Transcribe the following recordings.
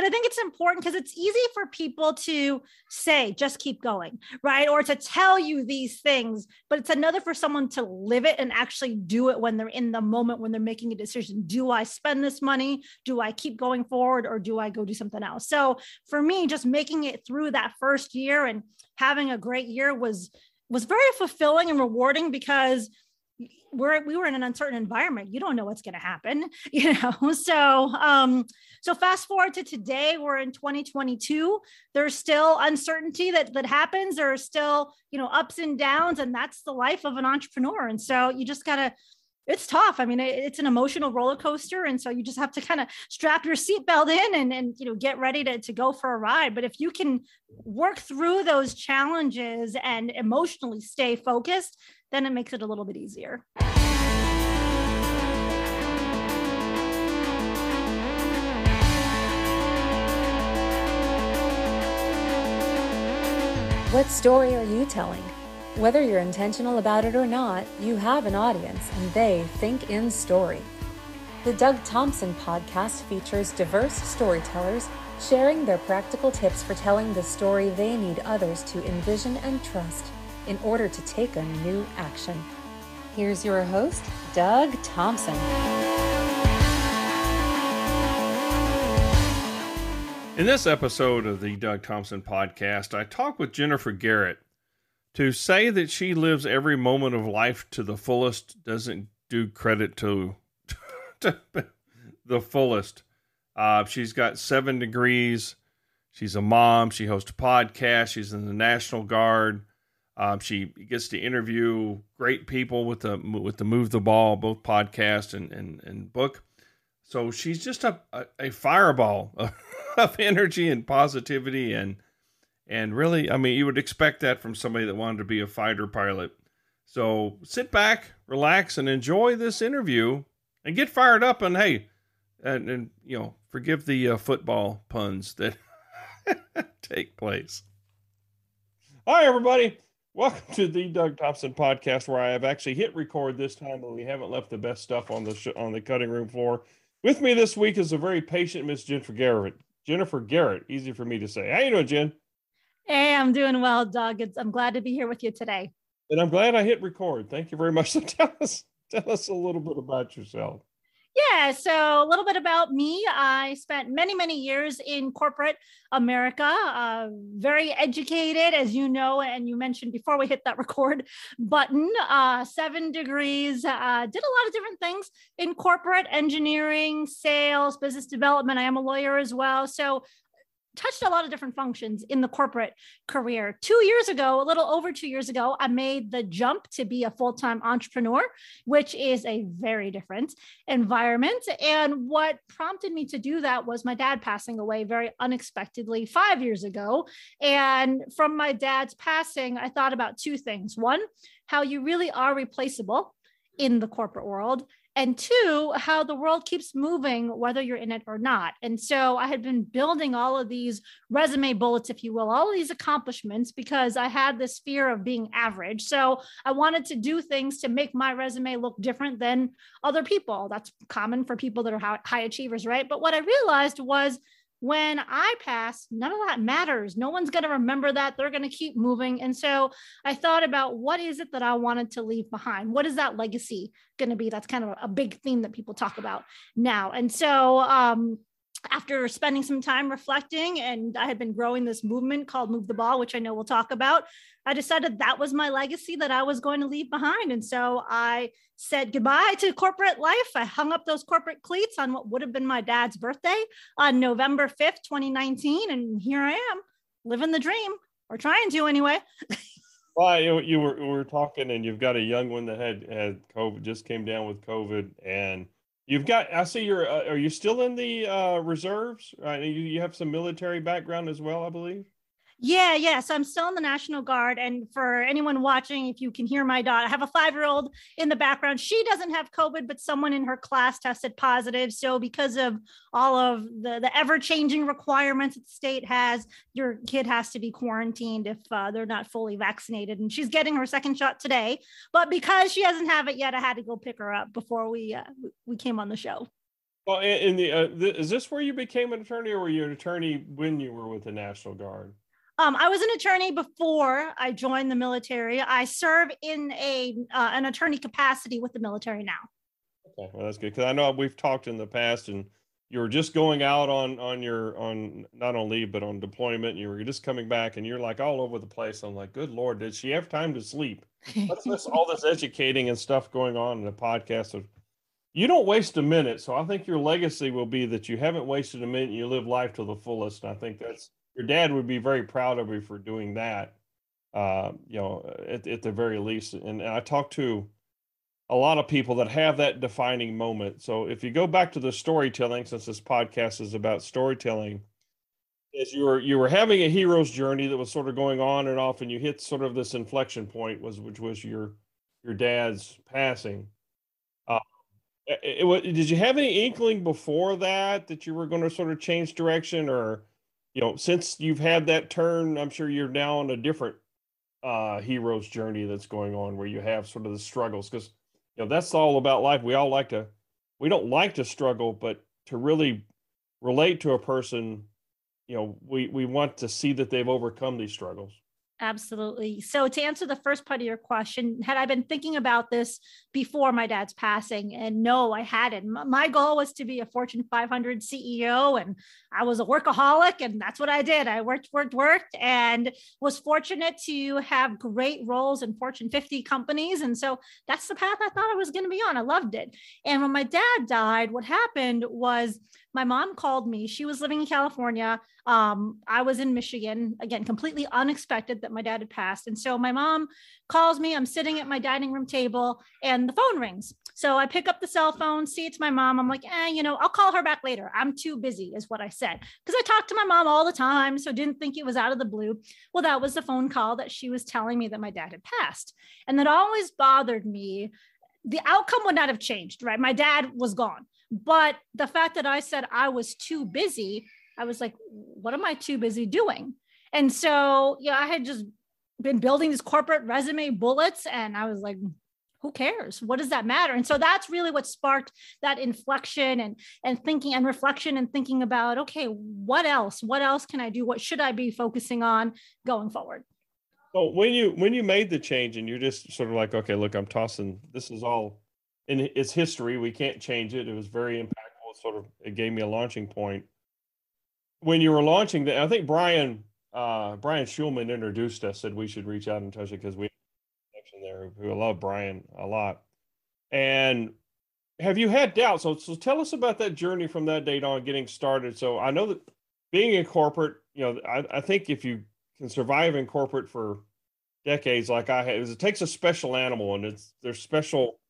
but I think it's important because it's easy for people to say, just keep going, right? Or to tell you these things, but it's another for someone to live it and actually do it when they're in the moment when they're making a decision. Do I spend this money? Do I keep going forward or do I go do something else? So for me, just making it through that first year and having a great year was was very fulfilling and rewarding because we're we were in an uncertain environment. You don't know what's going to happen you know? So um so fast forward to today we're in 2022 there's still uncertainty that that happens. There are still you know ups and downs and that's the life of an entrepreneur. And so you just got to it's tough. I mean, it's an emotional roller coaster. And so you just have to kind of strap your seatbelt in and, and, you know, get ready to, to go for a ride. But if you can work through those challenges and emotionally stay focused, then it makes it a little bit easier. What story are you telling? Whether you're intentional about it or not, you have an audience and they think in story. The Doug Thompson podcast features diverse storytellers sharing their practical tips for telling the story they need others to envision and trust in order to take a new action. Here's your host, Doug Thompson. In this episode of the Doug Thompson podcast, I talk with Jennifer Garrett to say that she lives every moment of life to the fullest doesn't do credit to, to the fullest. Uh, she's got seven degrees. She's a mom. She hosts a podcast. She's in the National Guard. Um, she gets to interview great people with the with the Move the Ball, both podcast and and, and book. So she's just a, a, a fireball of, of energy and positivity and and really, I mean, you would expect that from somebody that wanted to be a fighter pilot. So sit back, relax, and enjoy this interview and get fired up. And hey, and, and you know, forgive the uh, football puns that take place. Hi, everybody. Welcome to the Doug Thompson podcast, where I have actually hit record this time, but we haven't left the best stuff on the sh- on the cutting room floor. With me this week is a very patient Miss Jennifer Garrett. Jennifer Garrett, easy for me to say. How you doing, Jen? Hey, I'm doing well, Doug. It's, I'm glad to be here with you today. And I'm glad I hit record. Thank you very much. So tell us, tell us a little bit about yourself. Yeah, so a little bit about me. I spent many, many years in corporate America, uh, very educated, as you know, and you mentioned before we hit that record button, uh, seven degrees, uh, did a lot of different things in corporate engineering, sales, business development. I am a lawyer as well. So touched a lot of different functions in the corporate career. Two years ago, a little over two years ago, I made the jump to be a full time entrepreneur, which is a very different environment. And what prompted me to do that was my dad passing away very unexpectedly five years ago. And from my dad's passing, I thought about two things. One, how you really are replaceable in the corporate world and two, how the world keeps moving, whether you're in it or not. And so I had been building all of these resume bullets, if you will, all these accomplishments because I had this fear of being average. So I wanted to do things to make my resume look different than other people. That's common for people that are high achievers, right? But what I realized was, when I pass, none of that matters. No one's going to remember that. They're going to keep moving. And so I thought about what is it that I wanted to leave behind? What is that legacy going to be? That's kind of a big theme that people talk about now. And so, um, after spending some time reflecting and I had been growing this movement called Move the Ball, which I know we'll talk about, I decided that was my legacy that I was going to leave behind. And so I said goodbye to corporate life. I hung up those corporate cleats on what would have been my dad's birthday on November 5th, 2019. And here I am living the dream or trying to anyway. well, you, you were, we were talking and you've got a young one that had, had COVID, just came down with COVID and You've got. I see you're. Uh, are you still in the uh, reserves? Uh, you, you have some military background as well, I believe. Yeah, yeah. So I'm still in the National Guard. And for anyone watching, if you can hear my daughter, I have a five year old in the background. She doesn't have COVID, but someone in her class tested positive. So, because of all of the, the ever changing requirements that the state has, your kid has to be quarantined if uh, they're not fully vaccinated. And she's getting her second shot today. But because she doesn't have it yet, I had to go pick her up before we, uh, we came on the show. Well, in the, uh, is this where you became an attorney, or were you an attorney when you were with the National Guard? Um, I was an attorney before I joined the military. I serve in a uh, an attorney capacity with the military now. Okay, well that's good because I know we've talked in the past, and you were just going out on on your on not on leave but on deployment. And you were just coming back, and you're like all over the place. I'm like, good lord, did she have time to sleep? What's this? all this educating and stuff going on in the podcast of you don't waste a minute. So I think your legacy will be that you haven't wasted a minute. You live life to the fullest. And I think that's your dad would be very proud of you for doing that. Uh, you know, at, at the very least. And, and I talked to a lot of people that have that defining moment. So if you go back to the storytelling, since this podcast is about storytelling, as you were you were having a hero's journey that was sort of going on and off, and you hit sort of this inflection point was which was your your dad's passing. Uh, it, it, did you have any inkling before that that you were going to sort of change direction, or you know, since you've had that turn, I'm sure you're now on a different uh, hero's journey that's going on where you have sort of the struggles because you know that's all about life. We all like to, we don't like to struggle, but to really relate to a person, you know, we we want to see that they've overcome these struggles. Absolutely. So, to answer the first part of your question, had I been thinking about this before my dad's passing? And no, I hadn't. My goal was to be a Fortune 500 CEO, and I was a workaholic, and that's what I did. I worked, worked, worked, and was fortunate to have great roles in Fortune 50 companies. And so, that's the path I thought I was going to be on. I loved it. And when my dad died, what happened was my mom called me. She was living in California. Um, I was in Michigan. Again, completely unexpected that my dad had passed. And so my mom calls me. I'm sitting at my dining room table and the phone rings. So I pick up the cell phone, see it's my mom. I'm like, eh, you know, I'll call her back later. I'm too busy, is what I said. Because I talked to my mom all the time. So didn't think it was out of the blue. Well, that was the phone call that she was telling me that my dad had passed. And that always bothered me the outcome would not have changed, right? My dad was gone. But the fact that I said I was too busy, I was like, what am I too busy doing? And so, yeah, I had just been building these corporate resume bullets and I was like, who cares? What does that matter? And so that's really what sparked that inflection and and thinking and reflection and thinking about, okay, what else? What else can I do? What should I be focusing on going forward? So when you when you made the change and you're just sort of like, okay, look, I'm tossing this is all in its history. We can't change it. It was very impactful. It sort of it gave me a launching point. When you were launching that, I think Brian uh, Brian Schulman introduced us, said we should reach out and touch it because we connection there. Who love Brian a lot. And have you had doubts? So, so tell us about that journey from that date on getting started. So I know that being in corporate, you know, I, I think if you can survive in corporate for decades like I have, it takes a special animal and it's there's special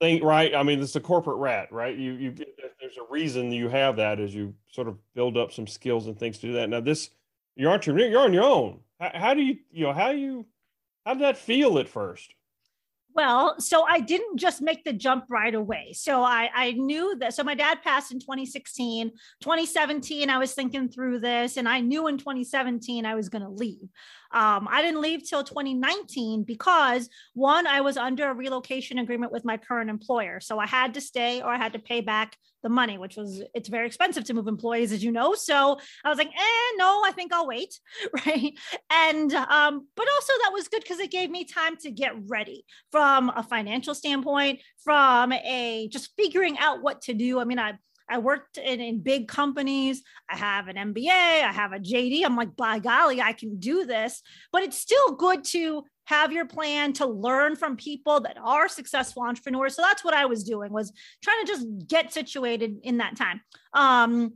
thing, right? I mean, it's a corporate rat, right? You you there's a reason you have that as you sort of build up some skills and things to do that. Now, this you're entrepreneur, you're on your own. How, how do you you know how do you how did that feel at first? Well, so I didn't just make the jump right away. So I, I knew that. So my dad passed in 2016. 2017, I was thinking through this, and I knew in 2017 I was going to leave. Um, I didn't leave till 2019 because one, I was under a relocation agreement with my current employer. So I had to stay or I had to pay back the money, which was, it's very expensive to move employees, as you know. So I was like, eh, no, I think I'll wait. Right. And, um, but also that was good because it gave me time to get ready from a financial standpoint, from a just figuring out what to do. I mean, I, I worked in, in big companies. I have an MBA, I have a JD. I'm like, by golly, I can do this. But it's still good to have your plan to learn from people that are successful entrepreneurs. So that's what I was doing was trying to just get situated in that time. Um,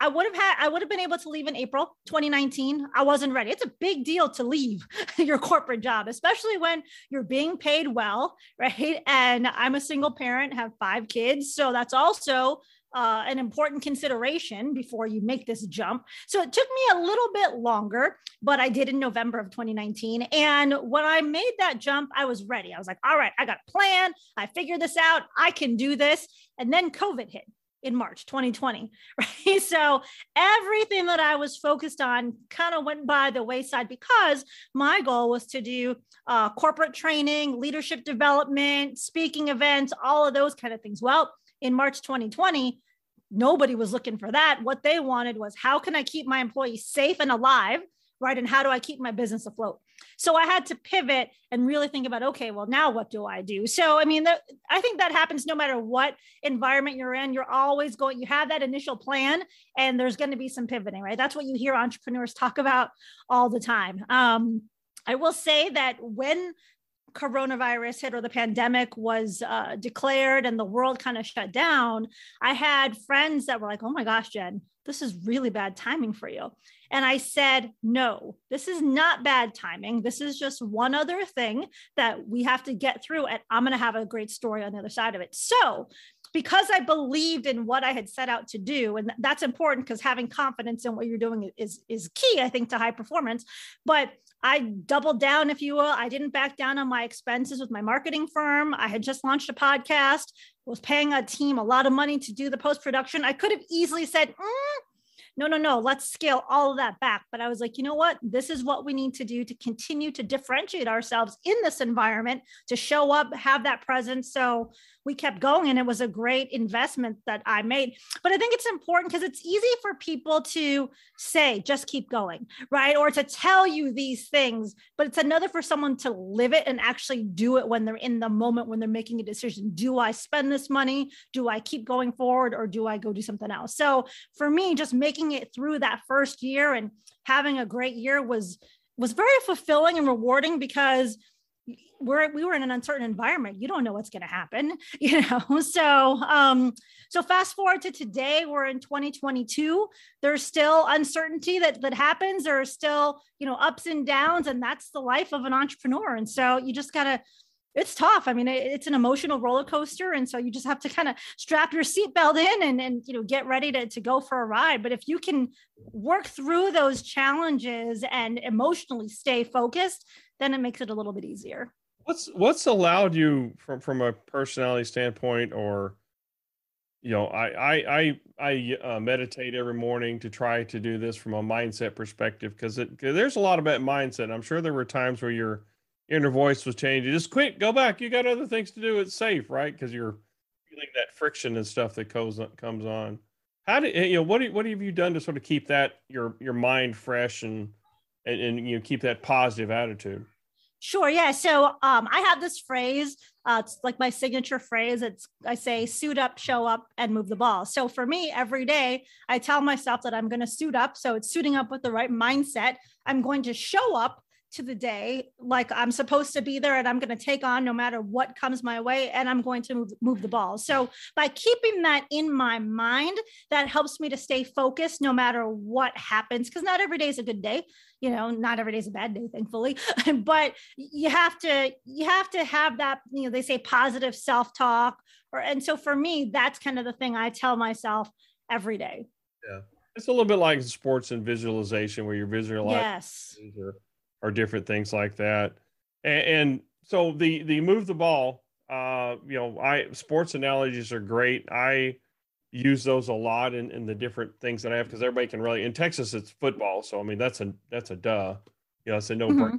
I would have had, I would have been able to leave in April 2019. I wasn't ready. It's a big deal to leave your corporate job, especially when you're being paid well, right? And I'm a single parent, have five kids. So that's also uh, an important consideration before you make this jump. So it took me a little bit longer, but I did in November of 2019. And when I made that jump, I was ready. I was like, all right, I got a plan. I figured this out. I can do this. And then COVID hit in March 2020, right? So everything that I was focused on kind of went by the wayside because my goal was to do uh, corporate training, leadership development, speaking events, all of those kind of things. Well, in March 2020, nobody was looking for that. What they wanted was how can I keep my employees safe and alive? Right. And how do I keep my business afloat? So I had to pivot and really think about, okay, well, now what do I do? So, I mean, the, I think that happens no matter what environment you're in. You're always going, you have that initial plan and there's going to be some pivoting, right? That's what you hear entrepreneurs talk about all the time. Um, I will say that when coronavirus hit or the pandemic was uh, declared and the world kind of shut down, I had friends that were like, oh my gosh, Jen, this is really bad timing for you. And I said, no, this is not bad timing. This is just one other thing that we have to get through. And I'm going to have a great story on the other side of it. So, because I believed in what I had set out to do, and that's important because having confidence in what you're doing is, is key, I think, to high performance. But I doubled down, if you will. I didn't back down on my expenses with my marketing firm. I had just launched a podcast, was paying a team a lot of money to do the post production. I could have easily said, mm, no, no, no, let's scale all of that back. But I was like, you know what? This is what we need to do to continue to differentiate ourselves in this environment, to show up, have that presence. So we kept going and it was a great investment that I made. But I think it's important because it's easy for people to say, just keep going, right? Or to tell you these things, but it's another for someone to live it and actually do it when they're in the moment when they're making a decision. Do I spend this money? Do I keep going forward or do I go do something else? So for me, just making it through that first year and having a great year was was very fulfilling and rewarding because we're we were in an uncertain environment. You don't know what's going to happen you know? So um so fast forward to today we're in 2022 there's still uncertainty that that happens. There are still you know ups and downs and that's the life of an entrepreneur. And so you just gotta it's tough. I mean, it's an emotional roller coaster. And so you just have to kind of strap your seatbelt in and, and, you know, get ready to, to go for a ride. But if you can work through those challenges and emotionally stay focused, then it makes it a little bit easier. What's what's allowed you from from a personality standpoint, or you know, I I I, I uh, meditate every morning to try to do this from a mindset perspective because it cause there's a lot about mindset. I'm sure there were times where your inner voice was changing. Just quit, go back. You got other things to do. It's safe, right? Because you're feeling that friction and stuff that comes comes on. How do you know what? What have you done to sort of keep that your your mind fresh and and, and you know keep that positive attitude? Sure. Yeah. So um, I have this phrase. Uh, it's like my signature phrase. It's I say suit up, show up, and move the ball. So for me, every day I tell myself that I'm going to suit up. So it's suiting up with the right mindset. I'm going to show up to the day like I'm supposed to be there and I'm going to take on no matter what comes my way and I'm going to move, move the ball. So by keeping that in my mind, that helps me to stay focused no matter what happens because not every day is a good day. You know, not every day is a bad day, thankfully, but you have to you have to have that, you know, they say positive self-talk or and so for me, that's kind of the thing I tell myself every day. Yeah. It's a little bit like sports and visualization where you're visualizing yes. or or different things like that. And, and so the the move the ball, uh, you know, I sports analogies are great. I use those a lot in, in the different things that I have because everybody can really in Texas it's football. So I mean that's a that's a duh. You know, it's a no brainer mm-hmm.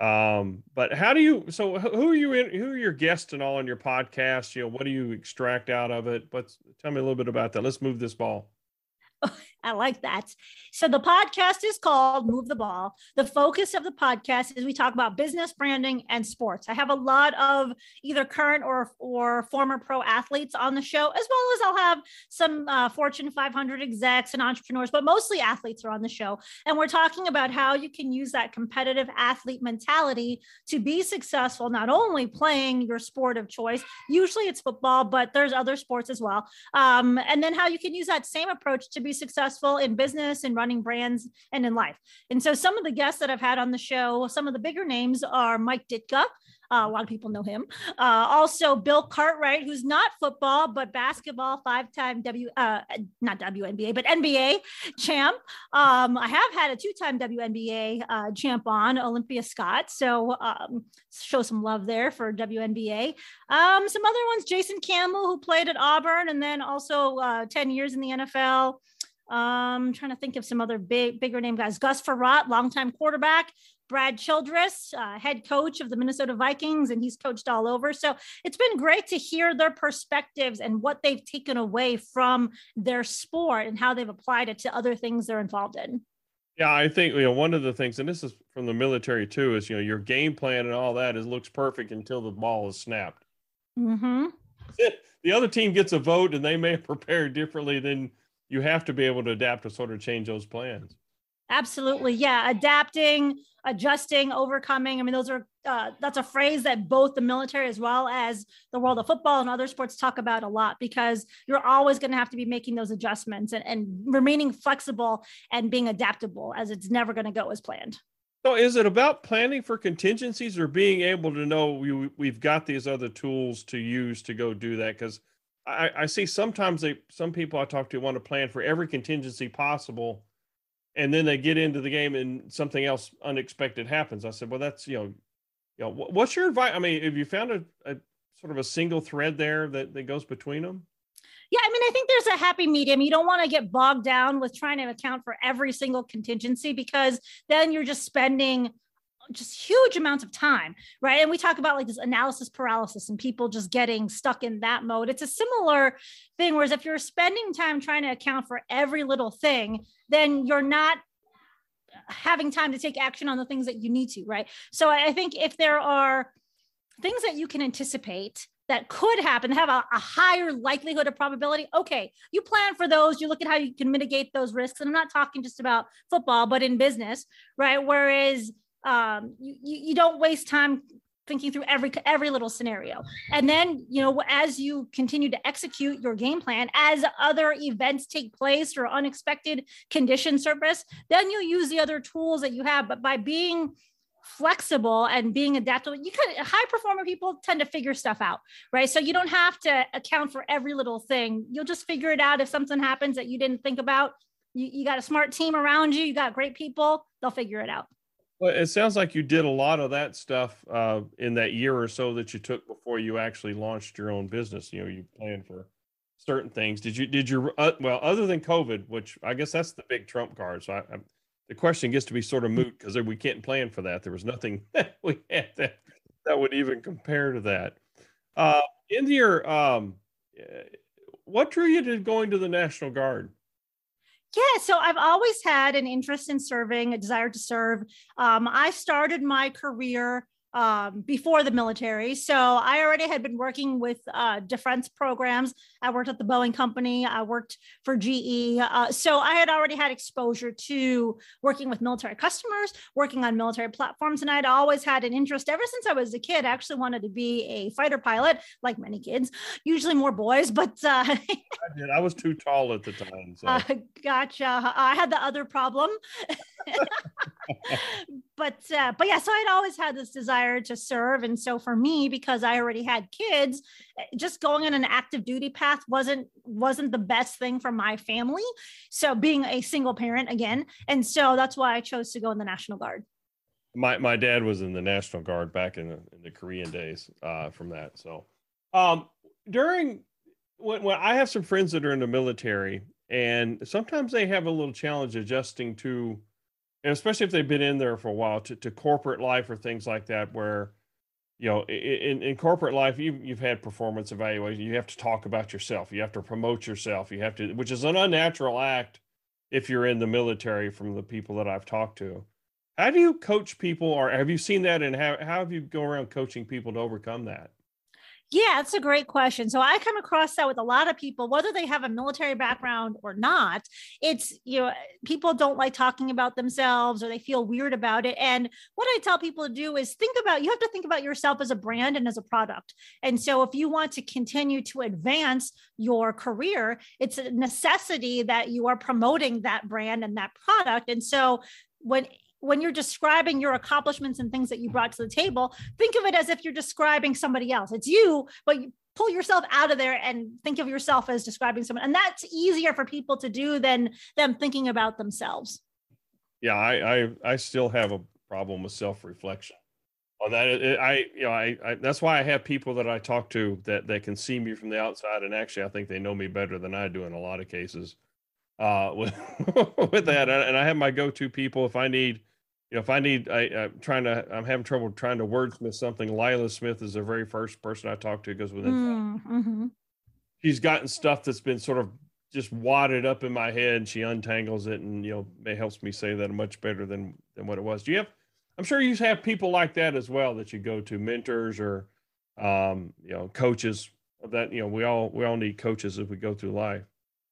there. Um, but how do you so who are you in who are your guests and all on your podcast? You know, what do you extract out of it? But tell me a little bit about that. Let's move this ball. I like that. So the podcast is called Move the Ball. The focus of the podcast is we talk about business, branding, and sports. I have a lot of either current or or former pro athletes on the show, as well as I'll have some uh, Fortune 500 execs and entrepreneurs, but mostly athletes are on the show. And we're talking about how you can use that competitive athlete mentality to be successful, not only playing your sport of choice. Usually it's football, but there's other sports as well. Um, and then how you can use that same approach to be successful in business and running brands and in life. And so some of the guests that I've had on the show, some of the bigger names are Mike Ditka. Uh, a lot of people know him. Uh, also, Bill Cartwright, who's not football but basketball, five-time W, uh, not WNBA, but NBA champ. Um, I have had a two-time WNBA uh, champ on, Olympia Scott. So um, show some love there for WNBA. Um, some other ones, Jason Campbell, who played at Auburn and then also uh, ten years in the NFL. Um, I'm trying to think of some other big, bigger name guys. Gus Frerotte, longtime quarterback. Brad Childress, uh, head coach of the Minnesota Vikings, and he's coached all over. So it's been great to hear their perspectives and what they've taken away from their sport and how they've applied it to other things they're involved in. Yeah, I think you know one of the things, and this is from the military too, is you know your game plan and all that is looks perfect until the ball is snapped. Mm-hmm. The other team gets a vote, and they may prepare differently. Then you have to be able to adapt to sort of change those plans. Absolutely. Yeah. Adapting, adjusting, overcoming. I mean, those are, uh, that's a phrase that both the military as well as the world of football and other sports talk about a lot because you're always going to have to be making those adjustments and, and remaining flexible and being adaptable as it's never going to go as planned. So, is it about planning for contingencies or being able to know we, we've got these other tools to use to go do that? Because I, I see sometimes they, some people I talk to want to plan for every contingency possible and then they get into the game and something else unexpected happens. I said, well, that's you know, you know, what's your advice? I mean, have you found a, a sort of a single thread there that, that goes between them? Yeah, I mean, I think there's a happy medium. You don't want to get bogged down with trying to account for every single contingency because then you're just spending just huge amounts of time, right? And we talk about like this analysis paralysis and people just getting stuck in that mode. It's a similar thing. Whereas if you're spending time trying to account for every little thing, then you're not having time to take action on the things that you need to, right? So I think if there are things that you can anticipate that could happen, have a, a, higher likelihood of probability. Okay, you plan for those, you look at how you can mitigate those risks. And I'm not talking just about football, but in business, right? Whereas um, you, you don't waste time thinking through every every little scenario. And then you know as you continue to execute your game plan as other events take place or unexpected conditions surface then you use the other tools that you have. But by being flexible and being adaptable you can high performer people tend to figure stuff out right? So you don't have to account for every little thing. You'll just figure it out. If something happens that you didn't think about you, you got a smart team around you you got great people they'll figure it out well, it sounds like you did a lot of that stuff uh, in that year or so that you took before you actually launched your own business. You know, you planned for certain things. Did you? Did you? Uh, well, other than COVID, which I guess that's the big trump card. So I, I, the question gets to be sort of moot because we can't plan for that. There was nothing that we had that that would even compare to that. Uh, in your, um, eh, what drew you to going to the National Guard? Yeah, so I've always had an interest in serving, a desire to serve. Um, I started my career um, before the military. So I already had been working with uh, defense programs. I worked at the Boeing Company. I worked for GE. Uh, so I had already had exposure to working with military customers, working on military platforms, and I'd always had an interest ever since I was a kid. I actually wanted to be a fighter pilot, like many kids, usually more boys, but uh, I did. I was too tall at the time. So. Uh, gotcha. I had the other problem. but uh, but yeah, so I'd always had this desire to serve, and so for me, because I already had kids, eh, just going on an active duty path wasn't wasn't the best thing for my family. So being a single parent again, and so that's why I chose to go in the National Guard. My my dad was in the National Guard back in the, in the Korean days. Uh, from that, so um, during when, when I have some friends that are in the military, and sometimes they have a little challenge adjusting to and especially if they've been in there for a while to, to corporate life or things like that where you know in, in corporate life you've, you've had performance evaluation you have to talk about yourself you have to promote yourself you have to which is an unnatural act if you're in the military from the people that i've talked to. How do you coach people or have you seen that and how, how have you go around coaching people to overcome that yeah, that's a great question. So I come across that with a lot of people, whether they have a military background or not. It's, you know, people don't like talking about themselves or they feel weird about it. And what I tell people to do is think about, you have to think about yourself as a brand and as a product. And so if you want to continue to advance your career, it's a necessity that you are promoting that brand and that product. And so when when you're describing your accomplishments and things that you brought to the table, think of it as if you're describing somebody else. It's you, but you pull yourself out of there and think of yourself as describing someone. And that's easier for people to do than them thinking about themselves. Yeah, I I, I still have a problem with self-reflection. On that, it, I you know I, I that's why I have people that I talk to that that can see me from the outside, and actually I think they know me better than I do in a lot of cases. uh, with with that, and I have my go-to people if I need. You know, if I need, I, am trying to, I'm having trouble trying to wordsmith something. Lila Smith is the very first person I talk to. Goes within. Mm, mm-hmm. She's gotten stuff that's been sort of just wadded up in my head. And she untangles it, and you know, it helps me say that much better than than what it was. Do you have? I'm sure you have people like that as well that you go to, mentors or um, you know, coaches. That you know, we all we all need coaches as we go through life.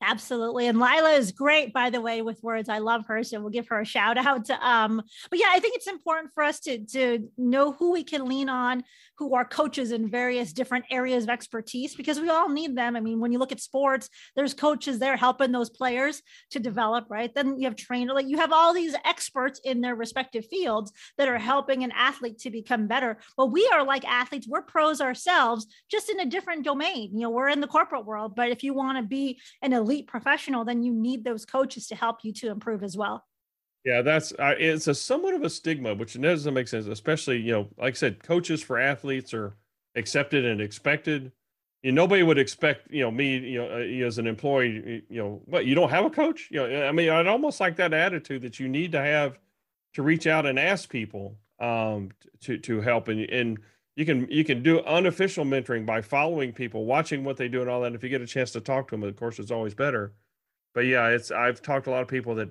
Absolutely. And Lila is great, by the way, with words. I love her. So we'll give her a shout out. Um, but yeah, I think it's important for us to, to know who we can lean on, who are coaches in various different areas of expertise, because we all need them. I mean, when you look at sports, there's coaches there helping those players to develop, right? Then you have trainer, like you have all these experts in their respective fields that are helping an athlete to become better. But we are like athletes, we're pros ourselves, just in a different domain. You know, we're in the corporate world, but if you want to be an elite elite professional, then you need those coaches to help you to improve as well. Yeah, that's uh, it's a somewhat of a stigma, which doesn't make sense. Especially, you know, like I said, coaches for athletes are accepted and expected. You know, nobody would expect, you know, me, you know, uh, as an employee, you know, what you don't have a coach. You know, I mean, I'd almost like that attitude that you need to have to reach out and ask people um, to to help and and you can you can do unofficial mentoring by following people watching what they do and all that. And if you get a chance to talk to them of course it's always better. But yeah it's i've talked to a lot of people that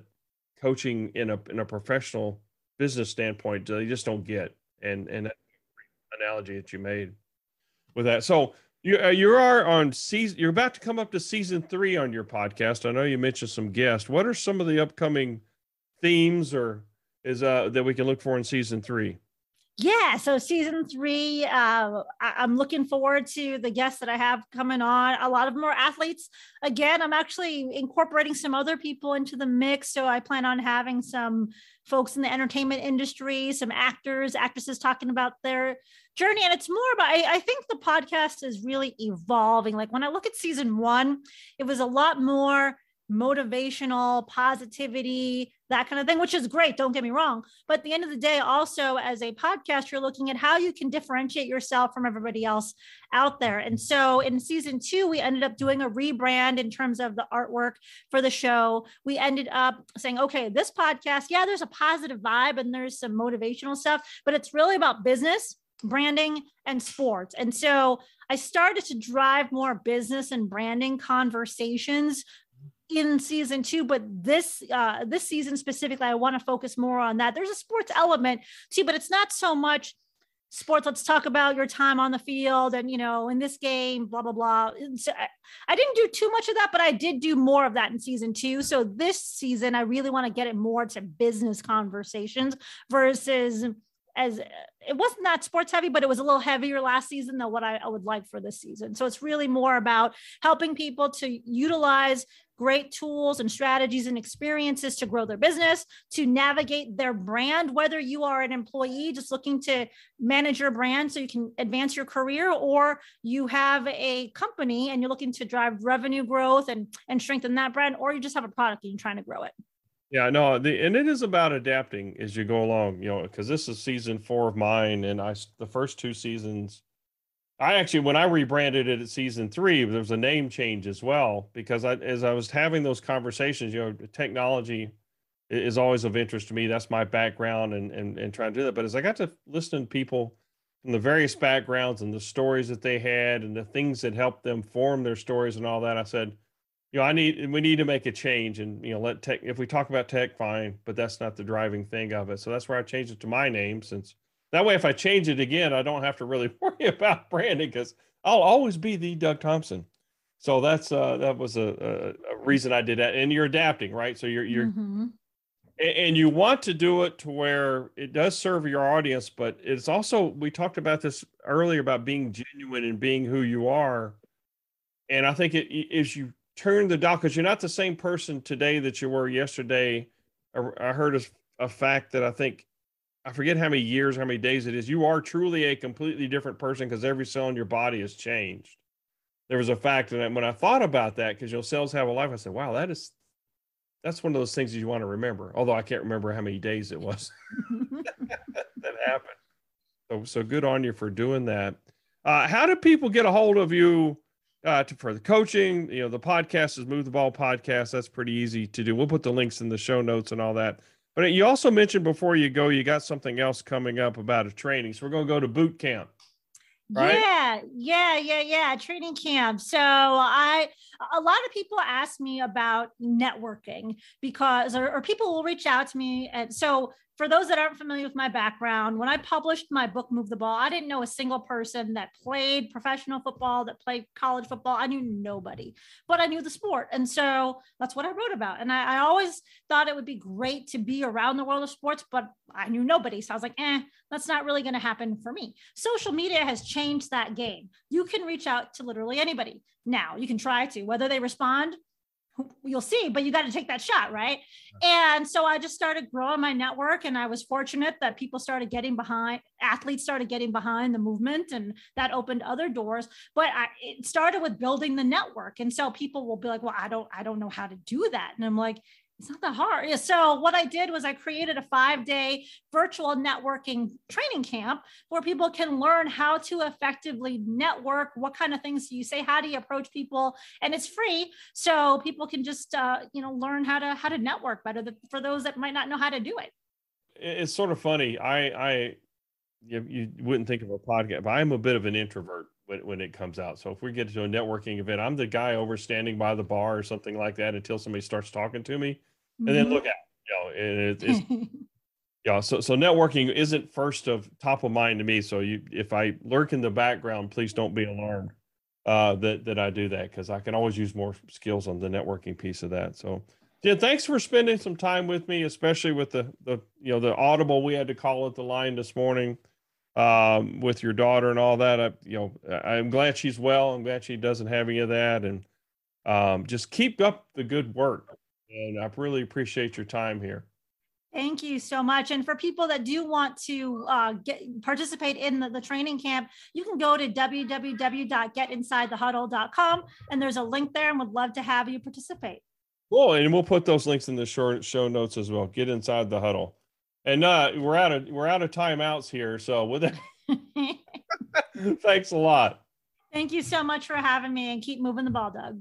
coaching in a in a professional business standpoint they just don't get. And and that analogy that you made with that. So you uh, you are on season you're about to come up to season three on your podcast. I know you mentioned some guests. What are some of the upcoming themes or is uh that we can look for in season three yeah so season three uh, I- am looking forward to the guests that i have coming on. A lot of more athletes. Again i'm actually incorporating some other people into the mix so i plan on having some folks in the entertainment industry some actors actresses talking about their journey and it's more about I, I think the podcast is really evolving. Like when i look at season one it was a lot more motivational, positivity, that kind of thing, which is great. Don't get me wrong. But at the end of the day, also as a podcast, you're looking at how you can differentiate yourself from everybody else out there. And so in season two, we ended up doing a rebrand in terms of the artwork for the show. We ended up saying, okay, this podcast, yeah, there's a positive vibe and there's some motivational stuff, but it's really about business branding and sports. And so I started to drive more business and branding conversations in season two but this uh this season specifically i want to focus more on that. There's a sports element too but it's not so much sports let's talk about your time on the field and you know in this game blah blah blah. So I, I didn't do too much of that but i did do more of that in season two. So this season i really want to get it more to business conversations versus as it wasn't that sports heavy, but it was a little heavier last season than what I, I, would like for this season. So it's really more about helping people to utilize great tools and strategies and experiences to grow their business, to navigate their brand, whether you are an employee just looking to manage your brand so you can advance your career, or you have a company and you're looking to drive revenue growth and, and strengthen that brand, or you just have a product and you're trying to grow it. Yeah, no, the and it is about adapting as you go along, you know, because this is season four of mine, and I the first two seasons I actually, when I rebranded it at season three, there was a name change as well because I, as I was having those conversations, you know, technology is always of interest to me. That's my background and and and trying to do that. But as I got to listen to people from the various backgrounds and the stories that they had and the things that helped them form their stories and all that, I said, you know, I need we need to make a change and you know let tech. If we talk about tech, fine, but that's not the driving thing of it. So that's where I changed it to my name since that way, if I change it again, I don't have to really worry about branding because I'll always be the Doug Thompson. So that's uh, that was a, a, a, reason I did that. And you're adapting, right? So you're you're mm-hmm. and you want to do it to where it does serve your audience, but it's also we talked about this earlier about being genuine and being who you are. And I think it is you turn the dial because you're not the same person today that you were yesterday. I, I heard a, a fact that I think I forget how many years, how many days it is. You are truly a completely different person because every cell in your body has changed. There was a fact, and when I thought about that, because your cells have a life, I said, "Wow, that is that's one of those things that you want to remember." Although I can't remember how many days it was that happened. So, so good on you for doing that. Uh, how do people get a hold of you uh, to, for the coaching. You know, the podcast is Move the Ball Podcast. That's pretty easy to do. We'll put the links in the show notes and all that. But you also mentioned before you go, you got something else coming up about a training. So we're going to go to boot camp. Right? Yeah, yeah, yeah, yeah. Training camp. So I, a lot of people ask me about networking because, or, or people will reach out to me. And so for those that aren't familiar with my background, when I published my book, Move the Ball, I didn't know a single person that played professional football, that played college football. I knew nobody, but I knew the sport. And so that's what I wrote about. And I, I always thought it would be great to be around the world of sports, but I knew nobody. So I was like, eh, that's not really going to happen for me. Social media has changed that game. You can reach out to literally anybody now. You can try to, whether they respond, you'll see, but you got to take that shot, right? And so I just started growing my network, and I was fortunate that people started getting behind, athletes started getting behind the movement, and that opened other doors. But I, it started with building the network, and so people will be like, "Well, I don't, I don't know how to do that," and I'm like, it's not that hard. Yeah, so what I did was I created a five day virtual networking training camp where people can learn how to effectively network. What kind of things do you say? How do you approach people? And it's free, so people can just uh, you know learn how to how to network better for those that might not know how to do it. It's sort of funny. I I you, you wouldn't think of a podcast, but I'm a bit of an introvert when, when it comes out. So if we get to a networking event, I'm the guy over standing by the bar or something like that until somebody starts talking to me, and mm-hmm. then look at you know it, it's yeah. So so networking isn't first of top of mind to me. So you if I lurk in the background, please don't be alarmed uh, that that I do that because I can always use more skills on the networking piece of that. So. Yeah, thanks for spending some time with me, especially with the the you know the audible we had to call at the line this morning um, with your daughter and all that. I, you know, I'm glad she's well. I'm glad she doesn't have any of that, and um, just keep up the good work. And I really appreciate your time here. Thank you so much. And for people that do want to uh, get participate in the, the, training camp, you can go to www.getinsidethehuddle.com and there's a link there and would love to have you participate. Cool. And we'll put those links in the show, show notes as well. Get inside the huddle. And uh, we're out of we're out of timeouts here. So with that, thanks a lot. Thank you so much for having me and keep moving the ball, Doug.